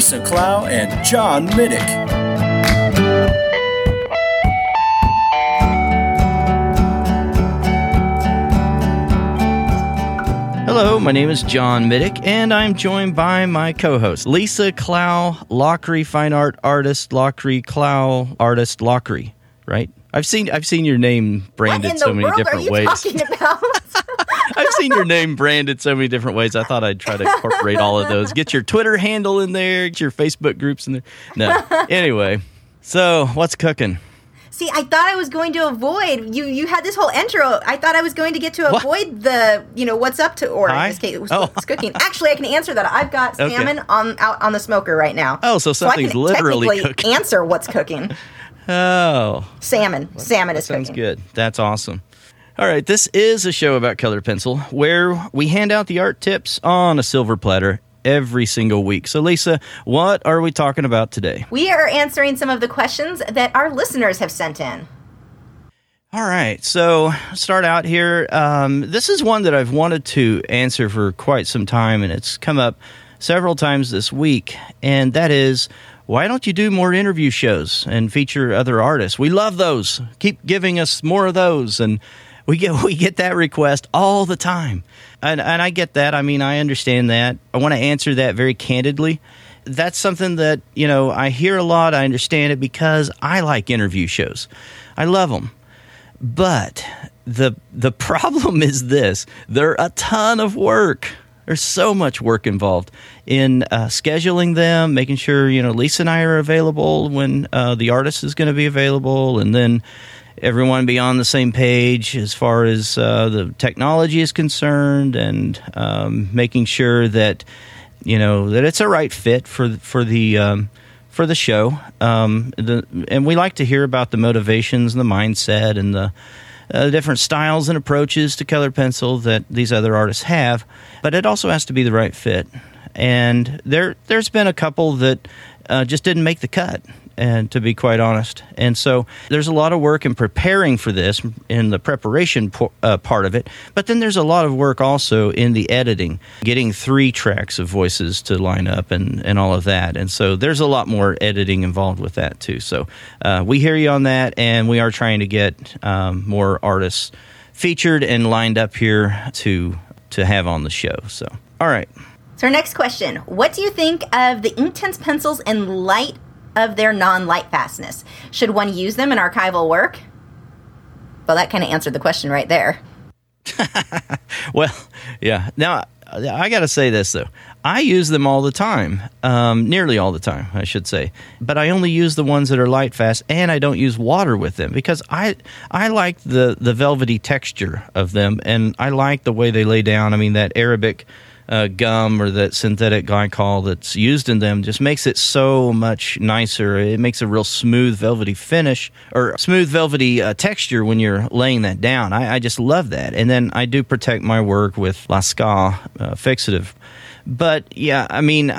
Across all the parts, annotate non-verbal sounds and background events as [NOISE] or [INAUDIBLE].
Lisa Clow and John Middick. Hello, my name is John Middick, and I'm joined by my co-host Lisa Clow, Lachri fine art artist, Lachri Clow artist, Lachri. Right? I've seen I've seen your name branded so many different ways. [LAUGHS] I've seen your name branded so many different ways. I thought I'd try to incorporate all of those. Get your Twitter handle in there, get your Facebook groups in there. No. Anyway, so what's cooking? See, I thought I was going to avoid you. You had this whole intro. I thought I was going to get to What? avoid the, you know, what's up to, or Hi? in this case, it was Oh. what's cooking. Actually, I can answer that. I've got Okay. salmon on out on the smoker right now. Oh, so something's can literally cooking. answer what's cooking. Oh, Salmon. Salmon is sounds cooking. good. That's awesome. All right, this is a show about colored pencil where we hand out the art tips on a silver platter every single week. So, Lisa, what are we talking about today? We are answering some of the questions that our listeners have sent in. All right, so start out here. Um, this is one that I've wanted to answer for quite some time, and it's come up several times this week, and that is why don't you do more interview shows and feature other artists? We love those. Keep giving us more of those, and we get [LAUGHS] we get that request all the time, and and I get that. I mean, I understand that. I want to answer that very candidly. That's something that you know I hear a lot. I understand it because I like interview shows. I love them. But the the [LAUGHS] problem is this: they're a ton of work. There's so much work involved in uh, scheduling them, making sure you know Lisa and I are available when uh, the artist is going to be available, and then everyone be on the same page as far as uh, the technology is concerned, and um, making sure that you know that it's a right fit for for the um, for the show. Um, the, and we like to hear about the motivations and the mindset and the uh, different styles and approaches to colored pencil that these other artists have. But it also has to be the right fit. And there, there's been a couple that uh, just didn't make the cut. And to be quite honest, and so there's a lot of work in preparing for this in the preparation po- uh, part of it. But then there's a lot of work also in the editing, getting three tracks of voices to line up and, and all of that. And so there's a lot more editing involved with that too. So uh, we hear you on that, and we are trying to get um, more artists featured and lined up here to to have on the show. So all right. So, our next question What do you think of the Inktense pencils and light of their non light fastness? Should one use them in archival work? Well, that kind of answered the question right there. [LAUGHS] Well, yeah. Now I got to say this though. I use them all the time, um, nearly all the time, I should say. But I only use the ones that are light fast, and I don't use water with them because I I like the the velvety texture of them, and I like the way they lay down. I mean that Arabic. Uh, gum or that synthetic glycol that's used in them just makes it so much nicer. It makes a real smooth, velvety finish or smooth, velvety uh, texture when you're laying that down. I, I just love that. And then I do protect my work with Lascaux uh, fixative. But yeah, I mean,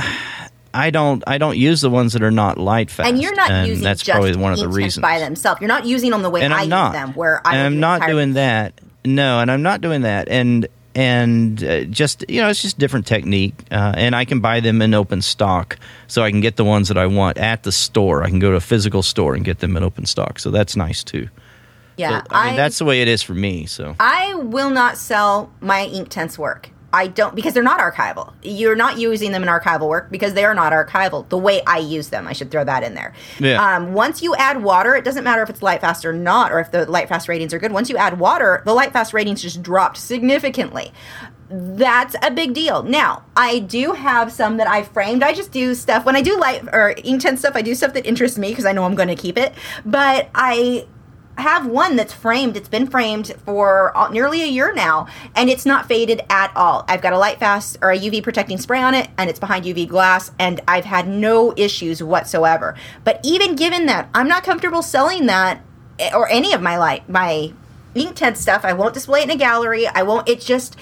I don't I don't use the ones that are not light fast. And you're not using that's just probably one of the reasons by themselves. You're not using them the way and I I'm use not. them, where I and I'm not doing that. No, and I'm not doing that. And and uh, just you know, it's just different technique. Uh, and I can buy them in open stock, so I can get the ones that I want at the store. I can go to a physical store and get them in open stock. So that's nice too. Yeah, So, I mean, that's the way it is for me. So I will not sell my ink Inktense work. I don't because they're not archival. You're not using them in archival work because they are not archival. The way I use them, I should throw that in there. Yeah. Um, once you add water, it doesn't matter if it's light fast or not, or if the light fast ratings are good. Once you add water, the light fast ratings just dropped significantly. That's a big deal. Now, I do have some that I framed. I just do stuff when I do light or Inktense stuff. I do stuff that interests me because I know I'm going to keep it. But I have one that's framed. It's been framed for nearly a year now, and it's not faded at all. I've got a light fast or a UV protecting spray on it, and it's behind UV glass, and I've had no issues whatsoever. But even given that, I'm not comfortable selling that eh, or any of my light my Inktense stuff. I won't display it in a gallery. I won't. It's just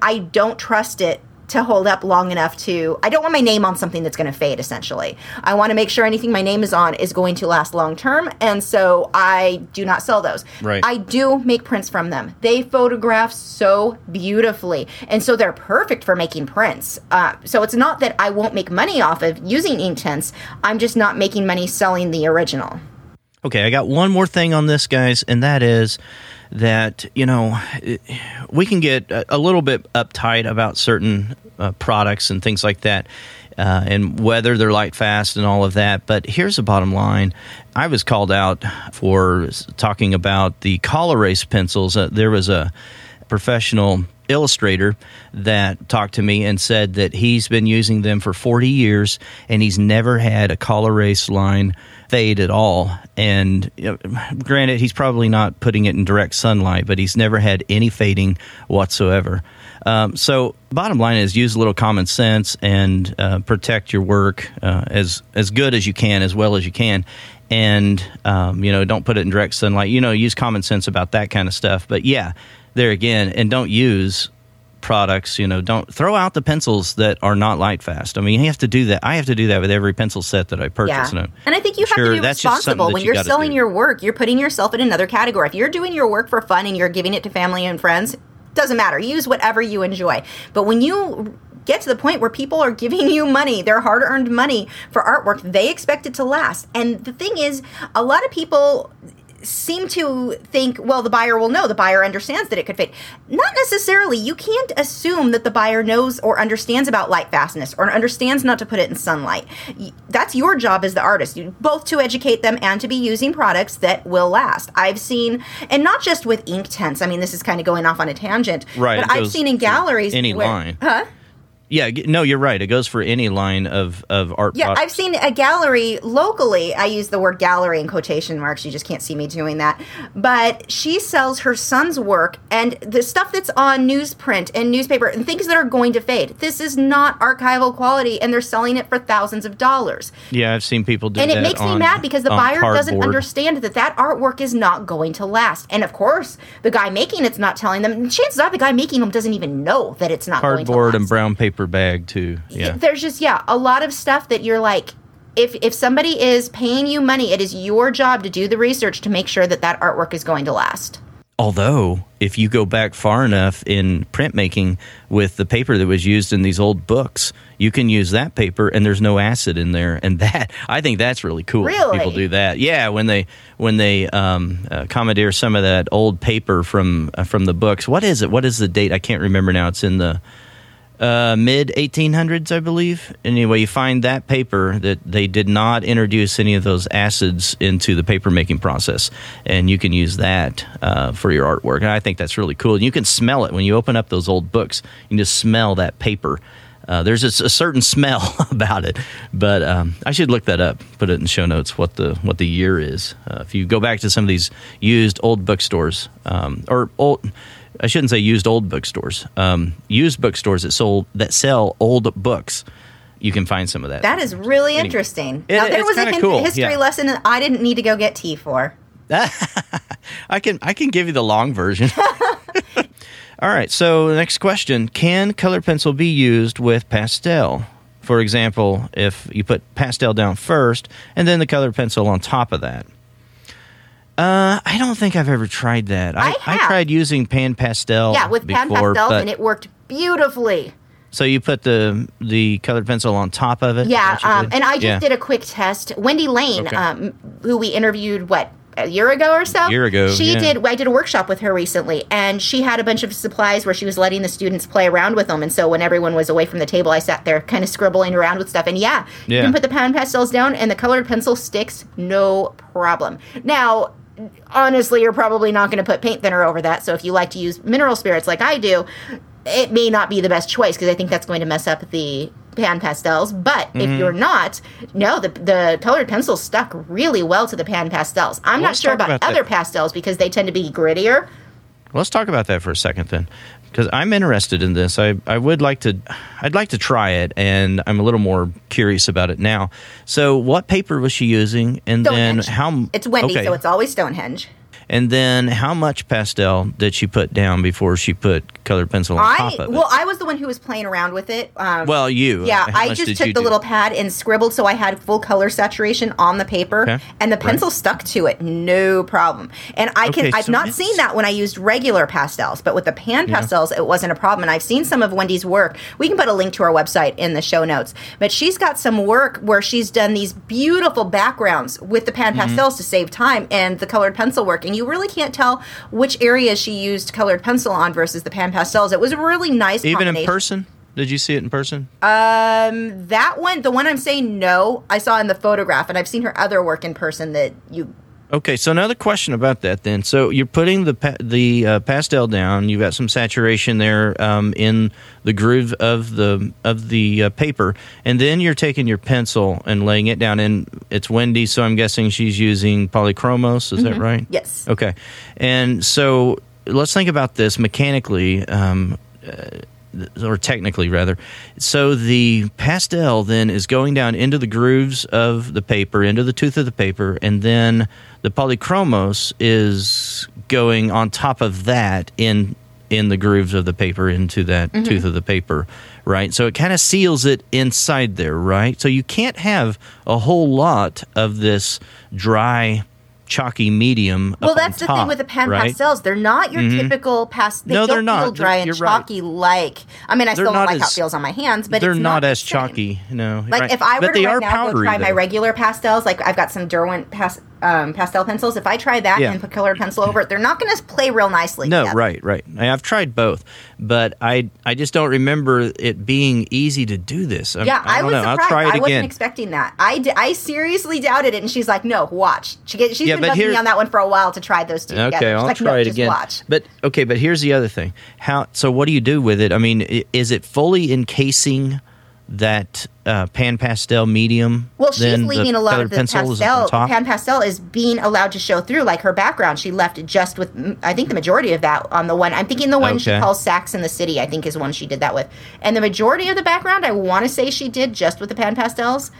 I don't trust it to hold up long enough to I don't want my name on something that's going to fade essentially. I want to make sure anything my name is on is going to last long term and so I do not sell those. Right. I do make prints from them. They photograph so beautifully and so they're perfect for making prints. Uh, so it's not that I won't make money off of using Inktense. I'm just not making money selling the original. Okay, I got one more thing on this, guys, and that is that you know we can get a, little bit uptight about certain uh, products and things like that. Uh, and whether they're light fast and all of that. But here's the bottom line. I was called out for talking about the Col-Erase pencils. Uh, there was a professional illustrator that talked to me and said that he's been using them for 40 years and he's never had a Col-Erase line fade at all. And you know, granted, he's probably not putting it in direct sunlight, but he's never had any fading whatsoever. Um, so, bottom line is use a little common sense and uh, protect your work uh, as as good as you can, as well as you can. And um, you know, don't put it in direct sunlight. You know, use common sense about that kind of stuff. But yeah, there again, and don't use products. You know, don't throw out the pencils that are not light fast. I mean, you have to do that. I have to do that with every pencil set that I purchase. Yeah. And, And I think you have to be that's just something responsible when you you're selling do. your work. You're putting yourself in another category. If you're doing your work for fun and you're giving it to family and friends, doesn't matter. Use whatever you enjoy. But when you get to the point where people are giving [LAUGHS] you money, their hard-earned money for artwork, they expect it to last. And the thing is, a lot of people seem to think, well, the buyer will know. The buyer understands that it could fade. Not necessarily. You can't assume that the buyer knows or understands about light fastness or understands not to put it in sunlight. That's your job as the artist, you, both to educate them and to be using products that will last. I've seen, and not just with Inktense. I mean, this is kind of going off on a tangent. Right, But I've seen in galleries. any where- line. Huh? Yeah, no, you're right. It goes for any line of of art. Yeah, products. I've seen a gallery locally. I use the word gallery in quotation marks. You just can't see me doing that. But she sells her son's work and the stuff that's on newsprint and newspaper and things that are going to fade. This is not archival quality, and they're selling it for thousands of dollars. Yeah, I've seen people do that. And it makes me mad because the on buyer doesn't understand that that artwork is not going to last. And of course, the guy making it's not telling them. And chances are the guy making them doesn't even know that it's not going to Cardboard last and brown paper bag too. Yeah. there's just yeah a lot of stuff that you're like if if somebody is paying you money it is your job to do the research to make sure that that artwork is going to last Although, if you go back far enough in printmaking with the paper that was used in these old books, you can use that paper and there's no acid in there. And [LAUGHS] that I think that's really cool. Really? People do that. Yeah, when they when they um, uh, commandeer some of that old paper from uh, from the books. What is it? What is the date? I can't remember now. It's in the uh, mid 1800s, I believe. Anyway, you find that paper that they did not introduce any of those acids into the paper making process, and you can use that uh, for your artwork. And I think that's really cool. And you can smell it when you open up those old books. You can just smell that paper. Uh, there's a certain smell [LAUGHS] about it, but um, I should look that up. Put it in show notes what the what the year is. Uh, if you go back to some of these used old bookstores um, or old. I shouldn't say used old bookstores. Um, used bookstores that sold that sell old books. You can find some of that. that is really interesting It- now there was a cool, history yeah. lesson that i didn't need to go get tea for [LAUGHS] I can I can give you the long version. [LAUGHS] All right. So next question: Can color pencil be used with pastel? For example, if you put pastel down first and then the color pencil on top of that. Uh, I don't think I've ever tried that. I, I have. tried using pan pastel. yeah with pan before, pastels but- and it worked beautifully So you put the the colored pencil on top of it. yeah Is that what you um, and i just Yeah. did a quick test wendy Layne Okay. um, who we interviewed what a year ago or so Year ago, she yeah. did i did a workshop with her recently and she had a bunch of supplies where she was letting the students play around with them. And so when everyone was away from the table i sat there kind of scribbling around with stuff. And yeah, you can put the pan pastels down and the colored pencil sticks no problem. Now honestly you're probably not going to put paint thinner over that. So if you like to use mineral spirits like i do it may not be the best choice because i think that's going to mess up the pan pastels, but Mm-hmm. if you're not, no, the the colored pencils stuck really well to the pan pastels. I'm not sure about, about other pastels because they tend to be grittier. Let's talk about that for a second then, because I'm interested in this. I, I would like to, I'd like to try it, and I'm a little more curious about it now. So, what paper was she using, and then how? It's Wendy, okay. so it's always Stonehenge. And then how much pastel did she put down before she put colored pencil on I top of it? well, I was the one who was playing around with it. Um, Well, you. Yeah, I just took the do? little pad and scribbled so I had full color saturation on the paper, Okay. and the pencil stuck to it, no problem. And I can Okay, I've so not it's- seen that when I used regular pastels, but with the pan pastels, it wasn't a problem. And I've seen some of Wendy's work. We can put a link to our website in the show notes. But she's got some work where she's done these beautiful backgrounds with the pan Mm-hmm. pastels to save time and the colored pencil work, and you really can't tell which areas she used colored pencil on versus the pan pastels. It was a really nice Even in person? Did you see it in person? Um, that one, the one I'm saying no, I saw in the photograph, and I've seen her other work in person that you. Okay, so another question about that then. So you're putting the pa- the uh, pastel down. You've got some saturation there um, in the groove of the of the uh, paper, and then you're taking your pencil and laying it down. And it's Wendy, so I'm guessing she's using polychromos. Is that right? Yes. Okay, and so let's think about this mechanically. Um, uh, or technically rather. So the pastel then is going down into the grooves of the paper, into the tooth of the paper, and then the polychromos is going on top of that in in the grooves of the paper into that mm-hmm. tooth of the paper, right? So it kind of seals it inside there, right? So you can't have a whole lot of this dry chalky medium Well, that's the top, thing with the pan right? Mm-hmm. pastels. They're not your typical past. They No, don't they're not. feel dry They're- and you're right. chalky like. I mean, I They're still don't like how it feels on my hands, but they're it's not, not, as chalky. No, Like right. if I were but to right now go powdery. try my regular pastels, like I've got some Derwent pas- um, pastel pencils. If I try that Yeah. and put colored pencil over it, they're not going to play real nicely. No, together. right, right. I, I've tried both, but I I just don't remember it being easy to do this. I'm- Yeah, I, I, don't was know. surprised. I'll try it I wasn't expecting that. I, I seriously doubted it, and she's like, "No, watch." She get, she's Yeah, been bugging here- me on that one for a while to try those two together. Okay, She's I'll like, try no, it again. Watch. But okay, but here's the other thing. How? So what do you do with it? I mean, is it fully encasing that uh, pan pastel medium? Well, she's then the leaving a lot of the pastel. Pan pastel is being allowed to show through, like her background. She left just with, I think, the majority of that on the one. I'm thinking the one she Okay. calls "Sacks in the City." I think is one she did that with, and the majority of the background, I want to say she did just with the pan pastels.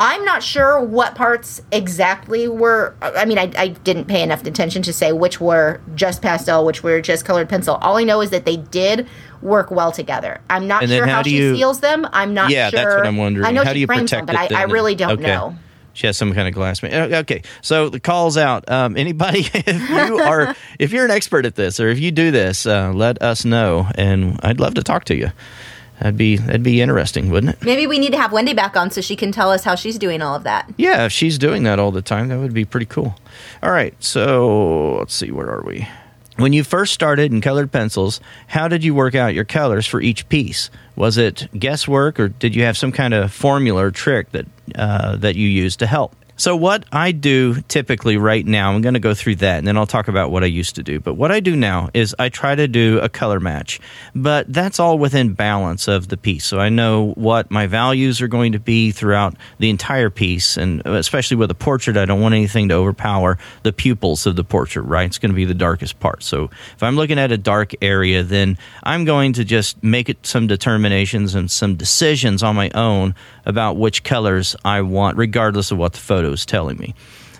I'm not sure what parts exactly were. I mean, I, I didn't pay enough attention to say which were just pastel, which were just colored pencil. All I know is that they did work well together. I'm not And sure how how, she you- seals them. I'm not yeah, sure. that's what I'm wondering. I know How she do you frames protect them, but? I, I really don't okay. know. She has some kind of glass. uh, Okay, so the calls out. Um, anybody, [LAUGHS] if you are, if you're an expert at this, or if you do this, uh, let us know, and I'd love to talk to you. That'd be that'd be interesting, wouldn't it? Maybe we need to have Wendy back on so she can tell us how she's doing all of that. Yeah, if she's doing that all the time, that would be pretty cool. All right, so let's see, where are we? When you first started in colored pencils, how did you work out your colors for each piece? Was it guesswork, or did you have some kind of formula or trick that uh, that you used to help? So, what I do typically right now, I'm going to go through that and then I'll talk about what I used to do. But what I do now is I try to do a color match, but that's all within balance of the piece. So, I know what my values are going to be throughout the entire piece. And especially with a portrait, I don't want anything to overpower the pupils of the portrait, right? It's going to be the darkest part. So, if I'm looking at a dark area, then I'm going to just make it some determinations and some decisions on my own about which colors I want, regardless of what the photo is telling me.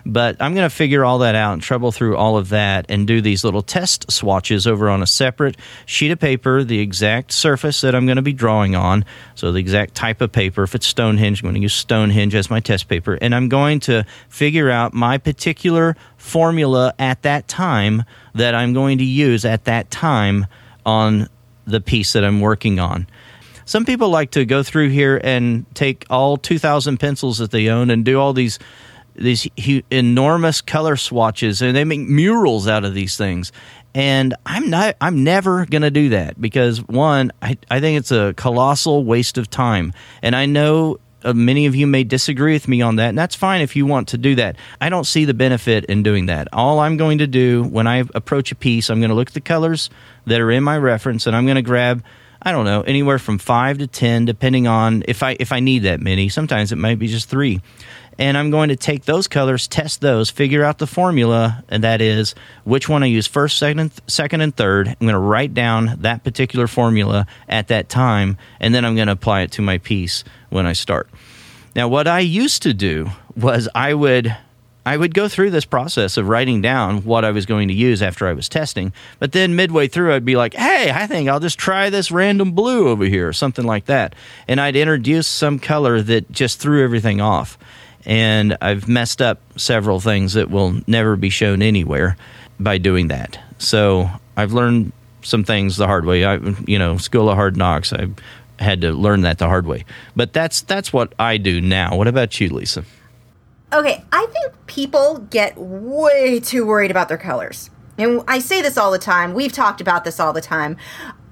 But I'm going to figure all that out and trouble through all of that and do these little test swatches over on a separate sheet of paper, the exact surface that I'm going to be drawing on. So, the exact type of paper. If it's Stonehenge, I'm going to use Stonehenge as my test paper. And I'm going to figure out my particular formula at that time that I'm going to use at that time on the piece that I'm working on. Some people like to go through here and take all 2,000 pencils that they own and do all these these enormous color swatches, and they make murals out of these things. And I'm not. I'm never gonna do that because one, I, I think it's a colossal waste of time, and I know. Uh, many of you may disagree with me on that, and that's fine if you want to do that. I don't see the benefit in doing that. All I'm going to do when I approach a piece, I'm going to look at the colors that are in my reference, and I'm going to grab I don't know, anywhere from five to ten, depending on if I if I need that many. Sometimes it might be just three. And I'm going to take those colors, test those, figure out the formula, and that is which one I use first, second, second, and third. I'm going to write down that particular formula at that time, and then I'm going to apply it to my piece when I start. Now, what I used to do was I would I would go through this process of writing down what I was going to use after I was testing, but then midway through I'd be like, "Hey, I think I'll just try this random blue over here," or something like that, and I'd introduce some color that just threw everything off. And I've messed up several things that will never be shown anywhere by doing that. So I've learned some things the hard way. I, you know, school of hard knocks. I had to learn that the hard way. But that's that's what I do now. What about you, Lisa? Okay, I think people get way too worried about their colors. And I say this all the time. We've talked about this all the time.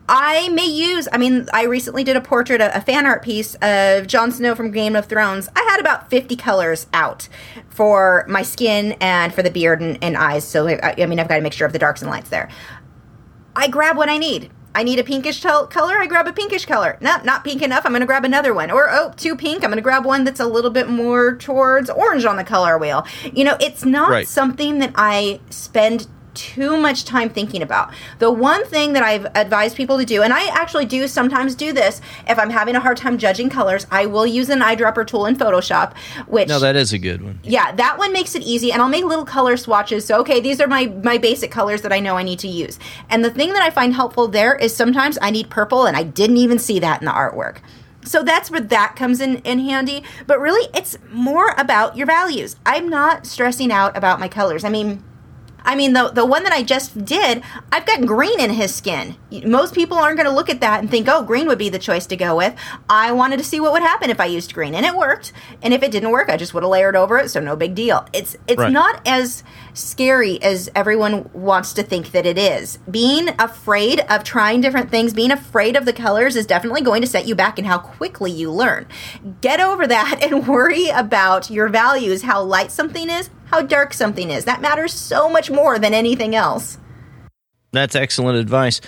I may use, I mean, I recently did a portrait, a, a, fan art piece of Jon Snow from Game of Thrones. I had about 50 colors out for my skin and for the beard and, and eyes. So, I, I mean, I've got a mixture of the darks and lights there. I grab what I need. I need a pinkish color, I grab a pinkish color. No, not pink enough, I'm going to grab another one. Or, oh, too pink, I'm going to grab one that's a little bit more towards orange on the color wheel. You know, it's not right. something that I spend too much time thinking about. The one thing that I've advised people to do, and I actually do sometimes do this if I'm having a hard time judging colors, I will use an eyedropper tool in Photoshop, which No, that is a good one. Yeah, that one makes it easy and I'll make little color swatches. So okay, these are my my basic colors that I know I need to use. And the thing that I find helpful there is sometimes I need purple and I didn't even see that in the artwork. So that's where that comes in, in handy. But really, it's more about your values. I'm not stressing out about my colors. I mean, I mean, the the one that I just did, I've got green in his skin. Most people aren't going to look at that and think, "Oh, green would be the choice to go with." I wanted to see what would happen if I used green, and it worked. And if it didn't work, I just would have layered over it, so no big deal. It's it's right. not as scary as everyone wants to think that it is. Being afraid of trying different things, being afraid of the colors is definitely going to set you back in how quickly you learn. Get over that [LAUGHS] and worry about your values, how light something is, how dark something is. That matters so much more than anything else. That's excellent advice.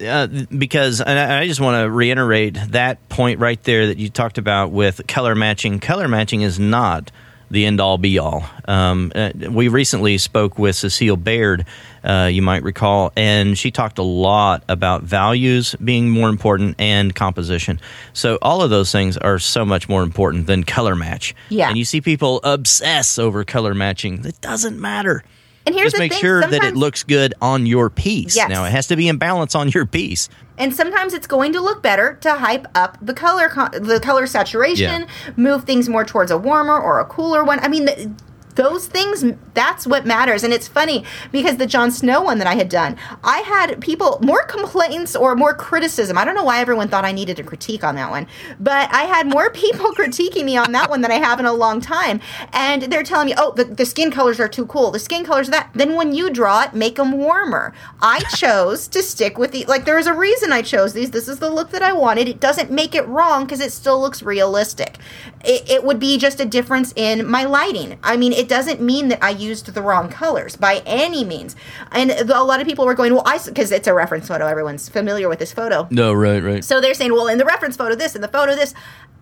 Uh, because I, I just want to reiterate that point right there that you talked about with color matching. Color matching is not the end all be all. Um, uh, we recently spoke with Cecile Baird, uh, you might recall, and she talked a lot about values being more important and composition. So all of those things are so much more important than color match. Yeah. And you see people obsess over color matching. It doesn't matter. And here's Just make thing, sure that it looks good on your piece. Yes. Now it has to be in balance on your piece. And sometimes it's going to look better to hype up the color the color saturation, yeah. move things more towards a warmer or a cooler one. I mean, the, those things that's what matters. And it's funny because the Jon Snow one that I had done I had people more complaints or more criticism. I don't know why everyone thought I needed a critique on that one but I had more [LAUGHS] people critiquing me on that one than I have in a long time. And they're telling me oh the, the skin colors are too cool. The skin colors that. Then when you draw it make them warmer. I [LAUGHS] chose to stick with the like there was a reason I chose these. This is the look that I wanted. It doesn't make it wrong because it still looks realistic. It, it would be just a difference in my lighting. I mean it doesn't mean that I used the wrong colors by any means. And a lot of people were going, well, I, because it's a reference photo, everyone's familiar with this photo. No, right, right. So they're saying, well, in the reference photo, this, in the photo, this.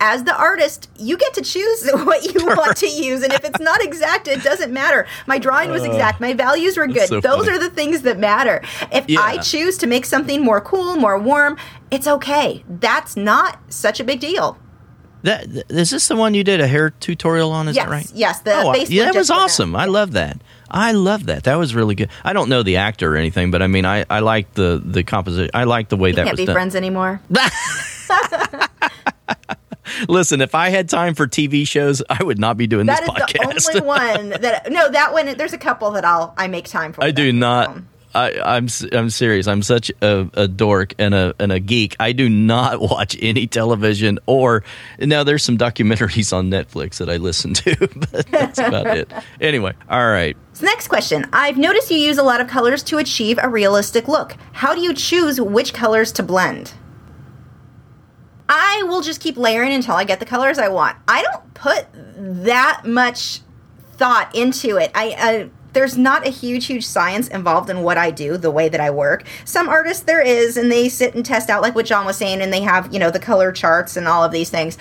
As the artist, you get to choose [LAUGHS] what you [LAUGHS] want to use. And if it's not exact, it doesn't matter. My drawing was uh, exact. My values were good. So Those funny. are the things that matter. If yeah. I choose to make something more cool, more warm, it's okay. That's not such a big deal. That is this the one you did a hair tutorial on? Is yes, that right? Yes. The oh, yeah, that was awesome. I love that. I love that. That was really good. I don't know the actor or anything, but I mean, I, I like the the composition. I like the way you that can't was be done. friends anymore. [LAUGHS] Listen, if I had time for TV shows, I would not be doing that this podcast. That is the only one that no, that one. There's a couple that I'll I make time for. I do not. I, am I'm, I'm serious. I'm such a, a, dork and a and a geek. I do not [LAUGHS] watch any television or now there's some documentaries on Netflix that I listen to, [LAUGHS] but that's about it. Anyway, all right. So next question. I've noticed you use a lot of colors to achieve a realistic look. How do you choose which colors to blend? I will just keep layering until I get the colors I want. I don't put that much thought into it. I, I there's not a huge, huge science involved in what I do, the way that I work. Some artists there is, and they sit and test out, like what John was saying, and they have, you know, the color charts and all of these things.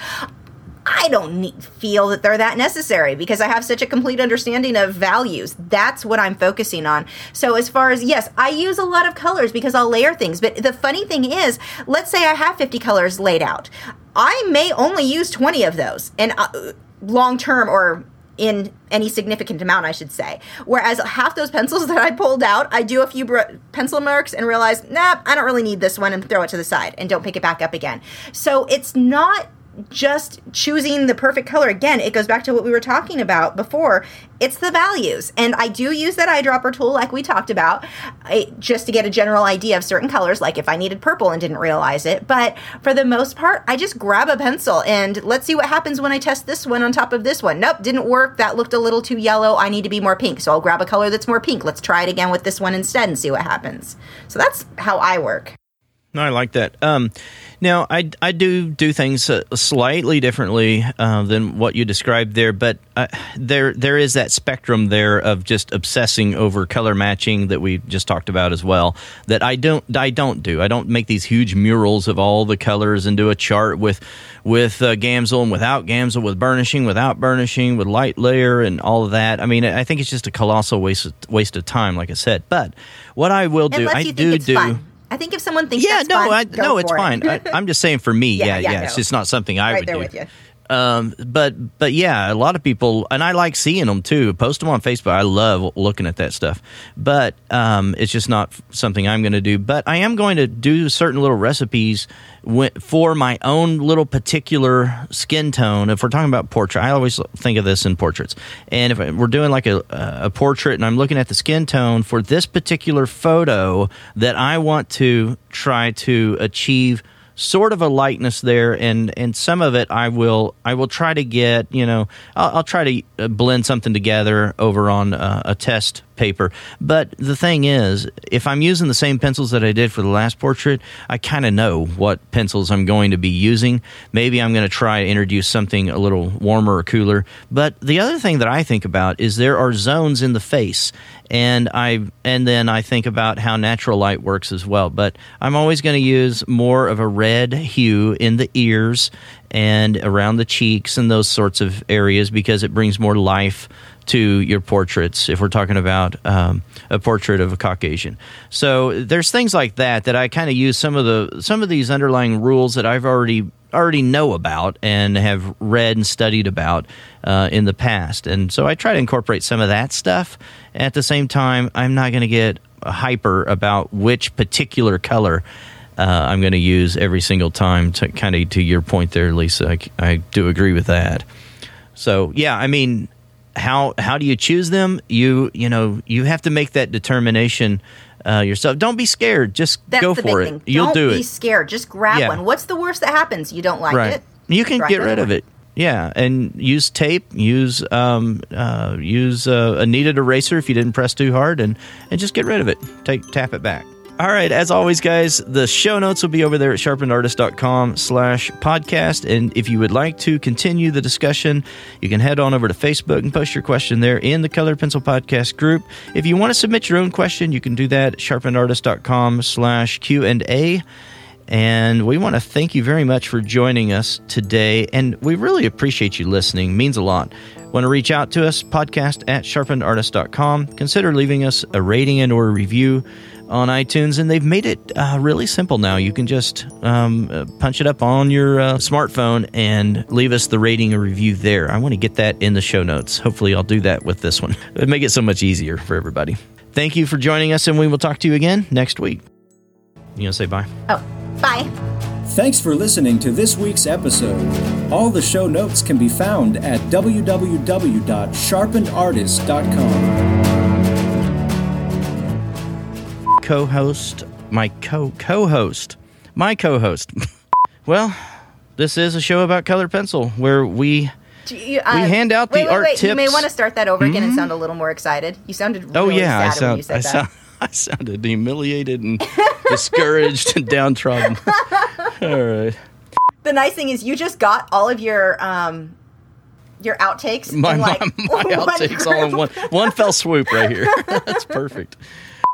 I don't need, feel that they're that necessary because I have such a complete understanding of values. That's what I'm focusing on. So, as far as, yes, I use a lot of colors because I'll layer things. But the funny thing is, let's say I have 50 colors laid out. I may only use 20 of those. And uh, long term or in any significant amount, I should say. Whereas half those pencils [LAUGHS] that I pulled out, I do a few br- pencil marks and realize, nah, I don't really need this one and throw it to the side and don't pick it back up again. So it's not just choosing the perfect color again it goes back to what we were talking about before. It's the values. And i do use that eyedropper tool like we talked about I, just to get a general idea of certain colors like if i needed purple and didn't realize it. But for the most part i just grab a pencil and let's see what happens when i test this one on top of this one. Nope didn't work. That looked a little too yellow. I need to be more pink. So i'll grab a color that's more pink. Let's try it again with this one instead and see what happens. So that's how i work. No, I like that. Um, now, I, I do do things uh, slightly differently uh, than what you described there, but uh, there there is that spectrum there of just obsessing over color matching that we just talked about as well. That I don't I don't do. I don't make these huge murals of all the colors and do a chart with with uh, Gamsol and without Gamsol, with burnishing, without burnishing, with light layer and all of that. I mean, I think it's just a colossal waste of, waste of time, like I said. But what I will do, I do do. Fun. I think if someone thinks yeah, no, fun, I, no, it's fine. I, am just saying for me, [LAUGHS] yeah, yeah, yeah no. it's just not something I right would there do. Um, but but yeah, a lot of people, and I like seeing them too. Post them on Facebook. I love looking at that stuff. But um, it's just not something I'm going to do. But I am going to do certain little recipes for my own little particular skin tone. If we're talking about portrait, I always think of this in portraits. And if we're doing like a, a portrait, and I'm looking at the skin tone for this particular photo that I want to try to achieve sort of a lightness there, and and some of it I will I will try to get you know I'll, I'll try to uh, blend something together over on uh, a test paper. But the thing is, if I'm using the same pencils that I did for the last portrait, I kind of know what pencils I'm going to be using. Maybe I'm going to try to introduce something a little warmer or cooler. But the other thing that I think about is there are zones in the face, and I and then I think about how natural light works as well. But I'm always going to use more of a red hue in the ears and around the cheeks and those sorts of areas because it brings more life to your portraits if we're talking about um, a portrait of a Caucasian. So there's things like that that I kind of use some of the some of these underlying rules that I've already already know about and have read and studied about uh, in the past, and so I try to incorporate some of that stuff. At the same time, I'm not going to get hyper about which particular color. Uh, I'm going to use every single time to kind of to your point there, Lisa. I, I do agree with that. So yeah, I mean, how how do you choose them? You you know you have to make that determination uh, yourself. Don't be scared. Just That's go for it. Thing. You'll Don't Don't be scared. Just grab Yeah. one. What's the worst that happens? You don't like right. it. You can Try get rid of it. Yeah, and use tape. Use um, uh, use uh, a kneaded eraser if you didn't press too hard, and and just get rid of it. Take tap it back. All right, as always, guys, the show notes will be over there at sharpenedartist.com slash podcast. And if you would like to continue the discussion, you can head on over to Facebook and post your question there in the Colored Pencil Podcast group. If you want to submit your own question, you can do that at sharpenedartist.com slash Q&A. And we want to thank you very much for joining us today. And we really appreciate you listening. It means a lot. Want to reach out to us? Podcast at sharpenedartist.com. Consider leaving us a rating and or a review on iTunes. And they've made it uh, really simple now. You can just um, uh, punch it up on your uh, smartphone and leave us the rating or review there. I want to get that in the show notes. Hopefully, I'll do that with this one. [LAUGHS] It'll make it so much easier for everybody. Thank you for joining us, and we will talk to you again next week. You want to say bye? Oh, bye. Thanks for listening to this week's episode. All the show notes can be found at www.sharpenedartist.com. co-host, my co co-host, my co-host. [LAUGHS] well, this is a show about colored pencil where we you- uh, hand out the wait, wait, art wait. You may want to start that over again and sound a little more excited. You sounded really oh yeah, I sound you said I that. sound [LAUGHS] I sounded humiliated and discouraged and downtrodden. [LAUGHS] All right. the nice thing is you just got all of your um your outtakes. My, in, like, my, my outtakes all in one one fell swoop right here. That's perfect.